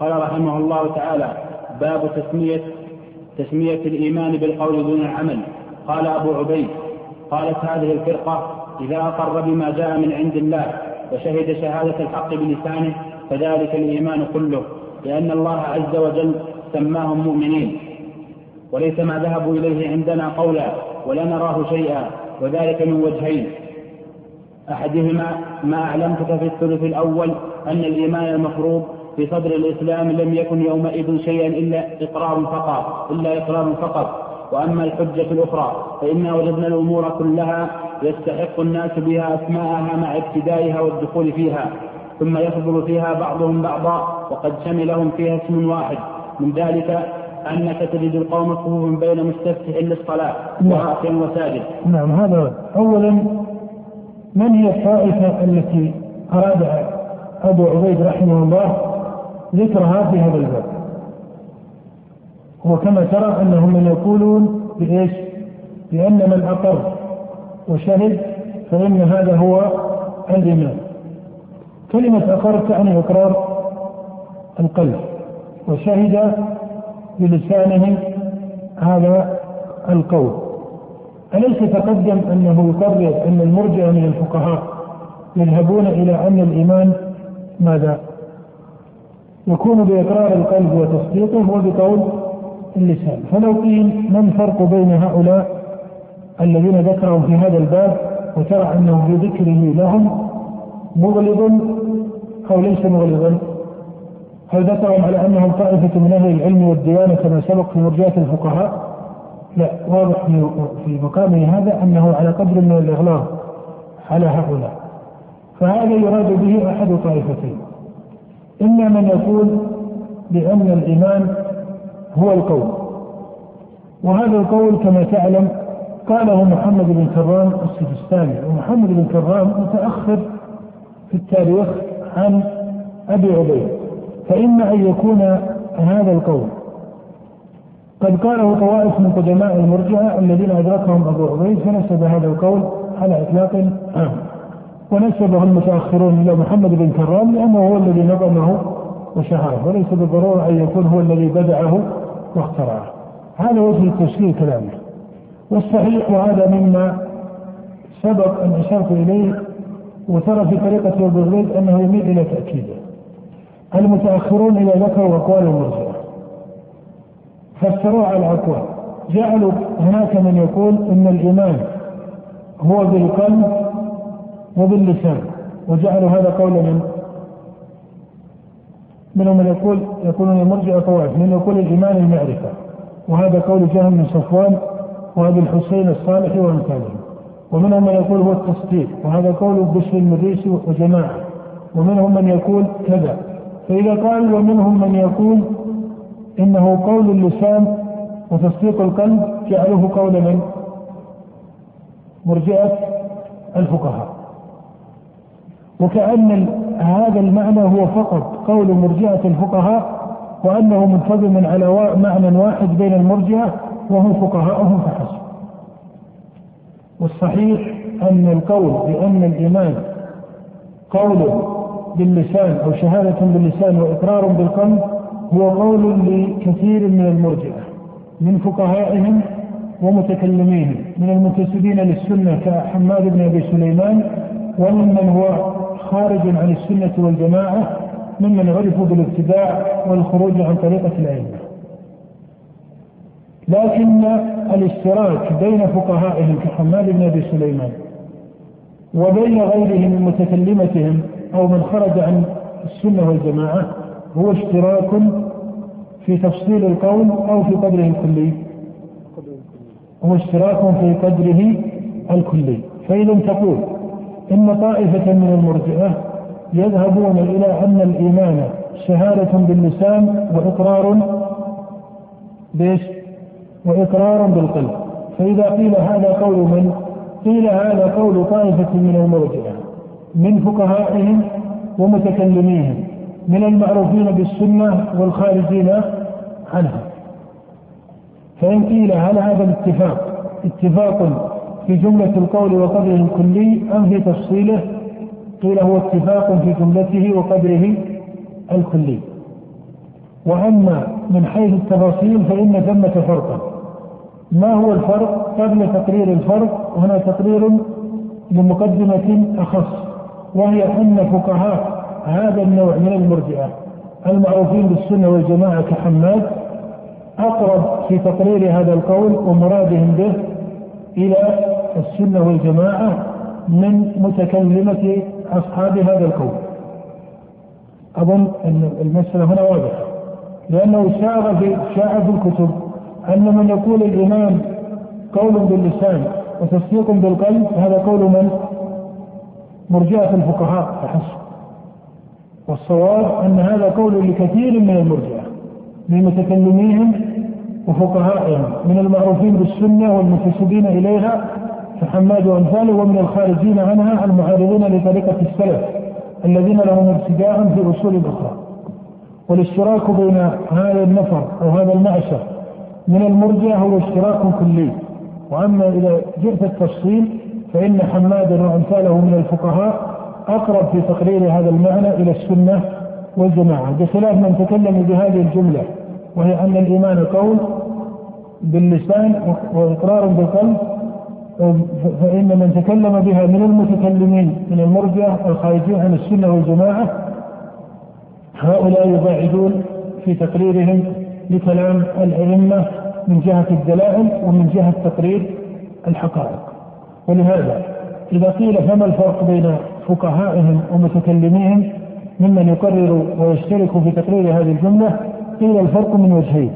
قال رحمه الله تعالى باب تسمية تسمية الإيمان بالقول دون العمل. قال أبو عبيد قالت هذه الفرقة إذا أقر بما جاء من عند الله وشهد شهادة الحق بلسانه فذلك الإيمان كله لأن الله عز وجل سماهم مؤمنين. وليس ما ذهبوا إليه عندنا قولا ولا نراه شيئا وذلك من وجهين. أحدهما ما أعلمتك في الثلث الأول أن الإيمان المفروض في صدر الإسلام لم يكن يومئذ شيئا إلا إقرار فقط إلا إقرار فقط وأما الحجة الأخرى فإنا وجدنا الأمور كلها يستحق الناس بها أسماءها مع ابتدائها والدخول فيها ثم يفضل فيها بعضهم بعضا وقد شملهم فيها اسم واحد من ذلك أنك تجد القوم صفوفا بين مستفتح للصلاة نعم. وساجد. نعم هذا أولا من هي الطائفة التي أراد أبو عبيد رحمه الله ذكرها في هذا الباب؟ وكما ترى أنهم من يقولون بإيش؟ بأن من أقر وشهد فإن هذا هو الإيمان. كلمة أقر تعني إقرار القلب وشهد بلسانه هذا القول أليس تقدم أنه يقرر أن المرجع من الفقهاء يذهبون إلى أن الإيمان ماذا؟ يكون بإقرار القلب وتصديقه وبقول اللسان. فلو قيل ما الفرق بين هؤلاء الذين ذكرهم في هذا الباب وترى أنه في ذكره لهم مغلظ أو ليس مغلظا؟ هل ذكرهم على أنهم طائفة من أهل العلم والديانة كما سبق في مرجئة الفقهاء؟ لا واضح في مقامه هذا أنه على قدر من الإغلاق على هؤلاء. فهذا يراد به أحد طائفتين. إما من يقول بأن الإيمان هو القول. وهذا القول كما تعلم قاله محمد بن كرام السجستاني. ومحمد بن كرام متأخر في التاريخ عن أبي عبيد. فإما أن يكون هذا القول. قد قاله طوائف من قدماء المرجعة الذين أدركهم أبو عبيد فنسب هذا القول على إطلاق عام ونسبه المتأخرون إلى محمد بن كرام لأنه هو الذي نظمه وشهره وليس بالضرورة أن يكون هو الذي بدعه واخترعه. هذا وجه التشكيل كلامه. والصحيح وهذا مما سبق أن أشرت إليه وترى في طريقة ابو عبيد أنه يميل إلى تأكيده. المتأخرون إذا ذكروا أقوال المرجئة فسروها على أقوال جعلوا هناك من يقول إن الإيمان هو بالقلب وباللسان. وجعلوا هذا قولا من منهم من يقول يقولون المرجع طوائف من يقول الإيمان المعرفة. وهذا قول جهم بن صفوان وأبي الحسين الصالح وأمثالهم. ومنهم من يقول هو التصديق وهذا قول بشر المريسي وجماعة. ومنهم من يقول كذا. فإذا قال ومنهم من يقول إنه قول اللسان وتصديق القلب جعله قول من؟ مرجئة الفقهاء. وكأن هذا المعنى هو فقط قول مرجئة الفقهاء وأنه منتظم على معنى واحد بين المرجئة وهم فقهاءهم فحسب. والصحيح أن القول بأن الإيمان قول باللسان أو شهادة باللسان وإقرار بالقلب هو قول لكثير من المرجئة من فقهائهم ومتكلميهم من المنتسبين للسنة كحماد بن أبي سليمان وممن هو خارج عن السنة والجماعة ممن عرفوا بالابتداع والخروج عن طريقة الأئمة. لكن الاشتراك بين فقهائهم كحماد بن أبي سليمان وبين غيرهم من متكلمتهم أو من خرج عن السنة والجماعة هو اشتراك في تفصيل القول أو في قدره الكلي. هو اشتراك في قدره الكلي. فإذا تقول إن طائفة من المرجئة يذهبون إلى أن الإيمان شهادة باللسان وإقرار بإيش؟ وإقرار بالقلب فإذا قيل هذا قول من؟ قيل هذا قول طائفة من المرجئة من فقهائهم ومتكلميهم من المعروفين بالسنة والخارجين عنها فإن قيل هل هذا الاتفاق اتفاق في جملة القول وقدره الكلي أم في وأما من حيث التفاصيل فإن ثمة فرقا. ما هو الفرق قبل تقرير الفرق؟ هنا تقرير لمقدمة أخص وهي أن فقهاء هذا النوع من المرجئة المعروفين بالسنة والجماعة كحماد أقرب في تقرير هذا القول ومرادهم به إلى السنة والجماعة من متكلمة أصحاب هذا القول. أظن أن المسألة هنا واضحة. لأنه شاع في شاع في الكتب أن من يقول الإمام قول باللسان وتصديق بالقلب هذا قول من؟ مرجئة الفقهاء فحسب والصواب أن هذا قول لكثير من المرجئة من متكلميهم وفقهائهم من المعروفين بالسنة والمنتسبين إليها كحماد وأمثاله ومن الخارجين عنها المعارضين لطريقة السلف الذين لهم ابتداء في أصول أخرى والاشتراك بين هذا النفر أو هذا المعشر من المرجع هو اشتراك كلي. وأما إذا جئت التفصيل فإن حمادا وأمثاله من الفقهاء أقرب في تقرير هذا المعنى إلى السنة والجماعة بخلاف من تكلم بهذه الجملة. وهي أن الإيمان قول باللسان وإقرار بالقلب فإن من تكلم بها من المتكلمين من المرجع الخارجين عن السنة والجماعة هؤلاء يباعدون في تقريرهم لكلام الأئمة من جهة الدلائل ومن جهة تقرير الحقائق. ولهذا إذا قيل فما الفرق بين فقهائهم ومتكلميهم ممن يقرر ويشترك في تقرير هذه الجملة قيل الفرق من وجهين.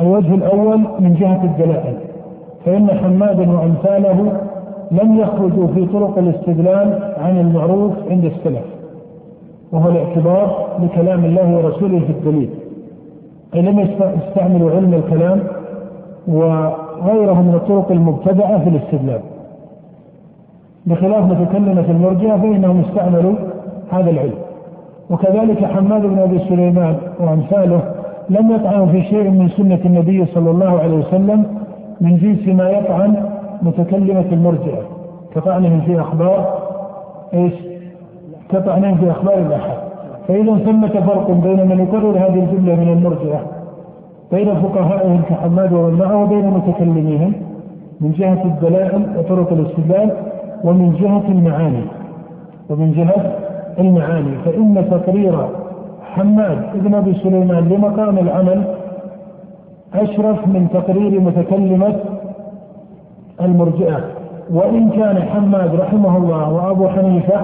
الوجه الأول من جهة الدلائل. فإن حمادا وأمثاله لم يخرجوا في طرق الاستدلال عن المعروف عند السلف وهو الاعتبار بكلام الله ورسوله في الدليل. أي لم يستعملوا علم الكلام وغيره من الطرق المبتدعة في الاستدلال. بخلاف متكلمة المرجئة فإنهم استعملوا هذا العلم. وكذلك حماد بن أبي سليمان وأمثاله لم يطعنوا في شيء من سنة النبي صلى الله عليه وسلم من جنس ما يطعن متكلمة المرجئة. كطعنهم في أخبار إيش؟ كطعنهم في أخبار الأحد. فإذا ثمة فرق بين من يقرر هذه الجملة من المرجئة بين فقهائهم كحماد ومن معه وبين متكلميهم من جهة الدلائل وطرق الاستدلال ومن جهة المعاني. ومن جهة المعاني فإن تقرير حماد بن أبي سليمان لمقام العمل أشرف من تقرير متكلمة المرجئة. وإن كان حماد رحمه الله وأبو حنيفة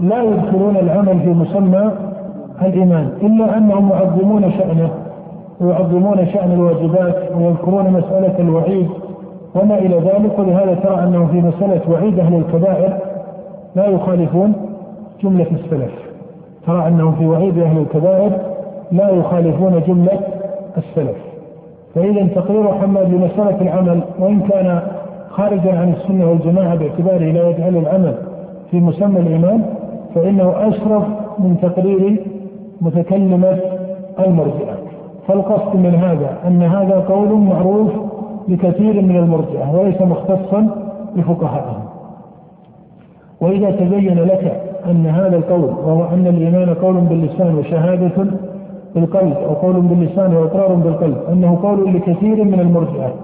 لا يدخلون العمل في مسمى الإيمان إلا أنهم يعظمون شأنه ويعظمون شأن الواجبات ويذكرون مسألة الوعيد وما إلى ذلك. ولهذا ترى أنه في مسألة وعيد أهل الكبائر لا يخالفون جملة السلف. ترى أنهم في وعيد أهل الكبائر لا يخالفون جملة السلف. فإذا تقرير حماد لمسألة العمل وإن كان خارجا عن السنة والجماعة باعتباره لا يجعل العمل في مسمى الإيمان فإنه أشرف من تقرير متكلمة المرجئة. فالقصد من هذا أن هذا قول معروف لكثير من المرجئة وليس مختصا بفقهائهم وإذا تبين لك أن هذا القول وهو أن الإيمان قول باللسان وشهادة بالقلب أو قول باللسان وإقرار بالقلب أنه قول لكثير من المرجئة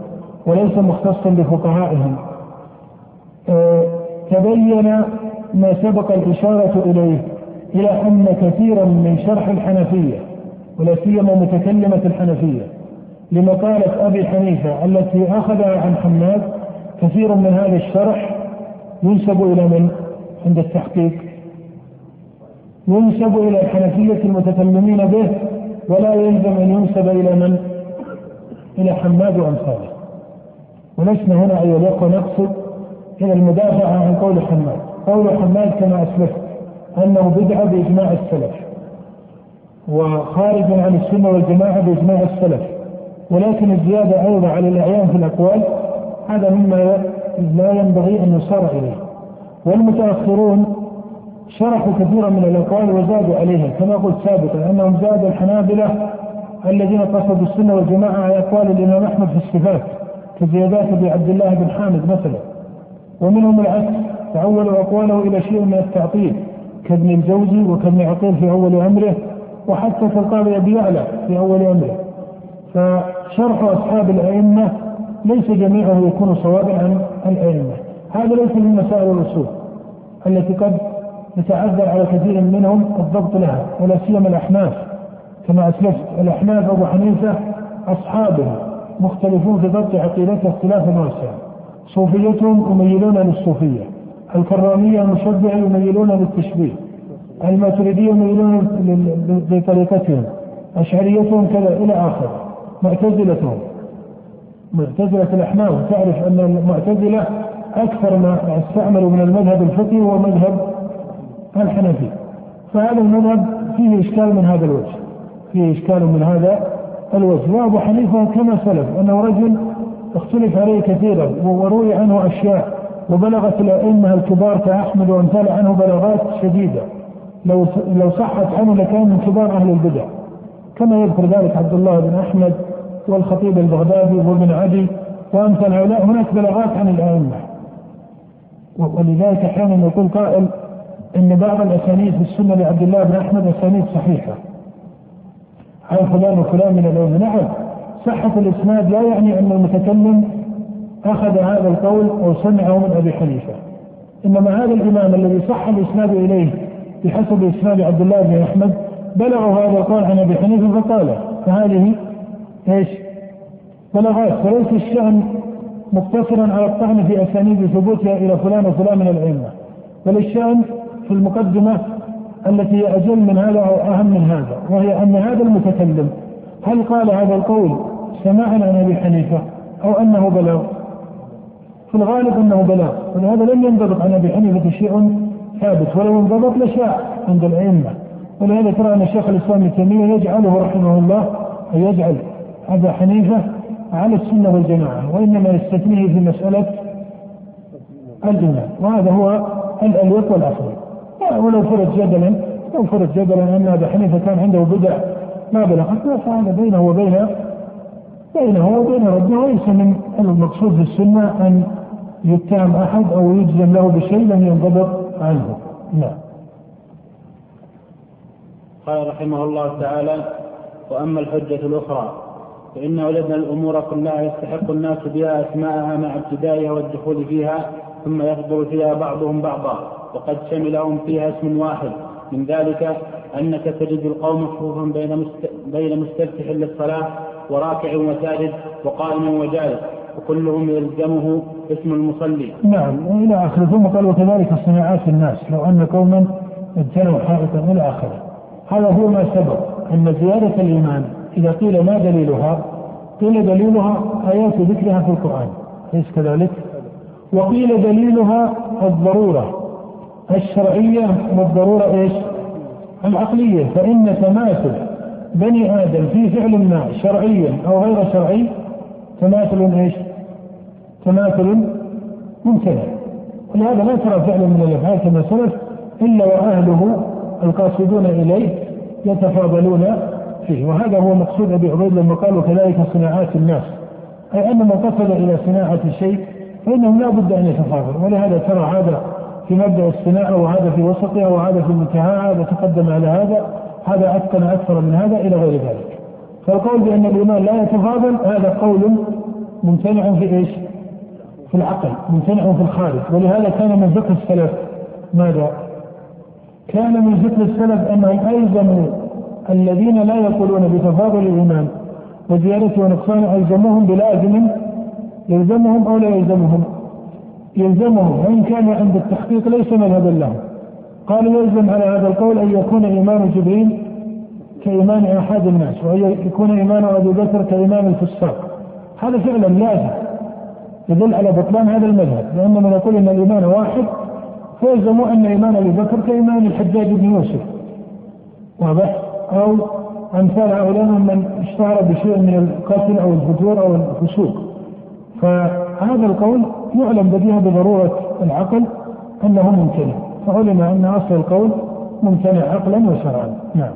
وليس مختصا بفقهائهم أه تبين ما سبق الإشارة إليه إلى أن كثيرا من شرح الحنفية ولا سيما متكلمة الحنفية لمقالة أبي حنيفة التي أخذها عن حماد كثير من هذا الشرح ينسب إلى من؟ عند التحقيق ينسب إلى الحنفية المتكلمين به ولا يلزم أن ينسب إلى من؟ إلى حماد وأمثاله ولسنا هنا أيها الأخوة نقصد إلى المدافعة عن قول حماد. قول حماد كما أسلفت أنه بدعة بإجماع السلف وخارج عن السنة والجماعة بإجماع السلف. ولكن الزيادة أيضا على الأعيان في الأقوال هذا مما لا ينبغي أن يصار إليه. والمتأخرون شرحوا كثيرا من الأقوال وزادوا عليها. كما قلت سابقا أنهم زادوا الحنابلة الذين قصدوا السنة والجماعة على أقوال الإمام أحمد في الصفات كزيادات أبي عبد الله بن حامد مثلا. ومنهم العكس تعولوا أقواله إلى شيء من التعطيل كابن الجوزي وكابن عقيل في أول أمره وحتى في القاضي أبي يعلى في أول أمره. فشرح أصحاب الأئمة ليس جميعه يكون صوابا عن الأئمة. هذا ليس من مسائل الأصول التي قد يتعذر على كثير منهم الضبط لها ولا سيما الأحناف. كما أسلفت الأحناف أبو حنيفة أصحابه مختلفون في ضبط عقيدته اختلافا واسعا صوفيتهم يميلون للصوفية الكرامية المشبعة يميلون للتشبيه الماتريدية يميلون لطريقتهم أشعريتهم كذا إلى آخره معتزلتهم. معتزلة الأحناف تعرف أن المعتزلة أكثر ما استعملوا من المذهب الفقهي هو مذهب الحنفي. فهذا المذهب فيه إشكال من هذا الوجه. فيه إشكال من هذا الوجه. وأبو حنيفة كما سلف أنه رجل اختلف عليه كثيرا وروي عنه أشياء وبلغت الأئمة الكبار كأحمد وأمثال عنه بلاغات شديدة. لو لو صحت عنه لكان من كبار أهل البدع. كما يذكر ذلك عبد الله بن أحمد والخطيب البغدادي وابن عدي وأمثال هؤلاء. هناك بلاغات عن الأئمة. ولذلك أحيانا يقول قائل إن بعض الأسانيد في السنة لعبد الله بن أحمد أسانيد صحيحة. عن فلان وفلان من الائمه، نعم صحة الإسناد لا يعني أن المتكلم أخذ هذا القول أو سمعه من أبي حنيفة. إنما هذا الإمام الذي صح الإسناد إليه بحسب إسناد عبد الله بن أحمد بلغه هذا القول عن أبي حنيفة فقاله فهذه إيش؟ بلاغات فليس الشأن مقتصرا على الطعن في أسانيد ثبوتها إلى فلان وفلان من الأئمة بل الشأن في المقدمة التي هي أجل من هذا أو أهم من هذا وهي أن هذا المتكلم هل قال هذا القول سماعا عن أبي حنيفة أو أنه بلاغ؟ في الغالب أنه بلاغ ولهذا لم ينضبط عن أبي حنيفة شيء ثابت ولو انضبط لشاع عند الأئمة. ولهذا ترى أن الشيخ الإسلام ابن تيمية يجعله رحمه الله أن يجعل أبا حنيفة على السنة والجماعة وإنما يستثنيه في مسألة الإمام وهذا هو الأليق والأفضل. ولو فرض جدلا لو فرض جدلا أن ابا حنيفة كان عنده بدع ما بلغت فهذا بينه وبين بينه وبين ربه وليس من المقصود في السنة أن يتهم أحد أو يجزم له بشيء لم ينضبط عنه. نعم. قال رحمه الله تعالى وأما الحجة الأخرى فإن وجدنا الأمور كلها يستحق الناس بها أسماءها مع ابتدائها والدخول فيها ثم يفضل فيها بعضهم بعضا. وقد شملهم فيها اسم واحد من ذلك أنك تجد القوم صفوفا بين. بين مستفتح للصلاة وراكع وساجد وقائم وجالس وكلهم يلزمه اسم المصلي. نعم إلى آخره ثم قال وكذلك صناعات الناس لو أن قوما ابتنوا حائطا إلى آخره. هذا هو ما سبق أن زيادة الإيمان إذا قيل ما دليلها؟ قيل دليلها آيات ذكرها في القرآن. أليس كذلك؟ وقيل دليلها الضرورة الشرعية والضرورة إيش؟ العقلية. فإن تماثل بني آدم في فعل ما شرعيا أو غير شرعي تماثل إيش؟ تماثل ممتنع ولهذا لا ترى فعلا من الأفعال كما سلف إلا وأهله القاصدون إليه يتفاضلون فيه. وهذا هو مقصود أبي عبيد لما قالوا كذلك صناعات الناس. أي أن من قصد إلى صناعة شيء فإنه لا بد أن يتفاضل. ولهذا ترى هذا في مبدأ الصناعة وهذا في وسطها وهذا في منتهاها هذا تقدم على هذا هذا أتقن أكثر من هذا إلى غير ذلك. فالقول بأن الإيمان لا يتفاضل هذا قول ممتنع في إيش؟ في العقل، ممتنع في الخارج، ولهذا كان من فقه السلف ماذا؟ كان من فقه السلف انهم الزموا الذين لا يقولون بتفاضل الإيمان وزيادته ونقصانه ألزموهم بلازم يلزمهم أو لا يلزمهم يلزمه وإن كان عند التحقيق ليس مذهبا له. قال يلزم على هذا القول أن يكون إيمان جبريل كإيمان أحد الناس وأن يكون إيمان أبي بكر كإيمان الفساق. هذا فعلا لازم يدل على بطلان هذا المذهب لأن من يقول أن الإيمان واحد فيلزم أن إيمان أبي بكر كإيمان الحجاج بن يوسف. واضح؟ أو أمثال هؤلاء من اشتهر بشيء من القتل أو الفجور أو الفسوق. فهذا القول يعلم بديهة بضرورة العقل أنه ممتنع. فعلم أن أصل القول ممتنع عقلا وشرعا. نعم.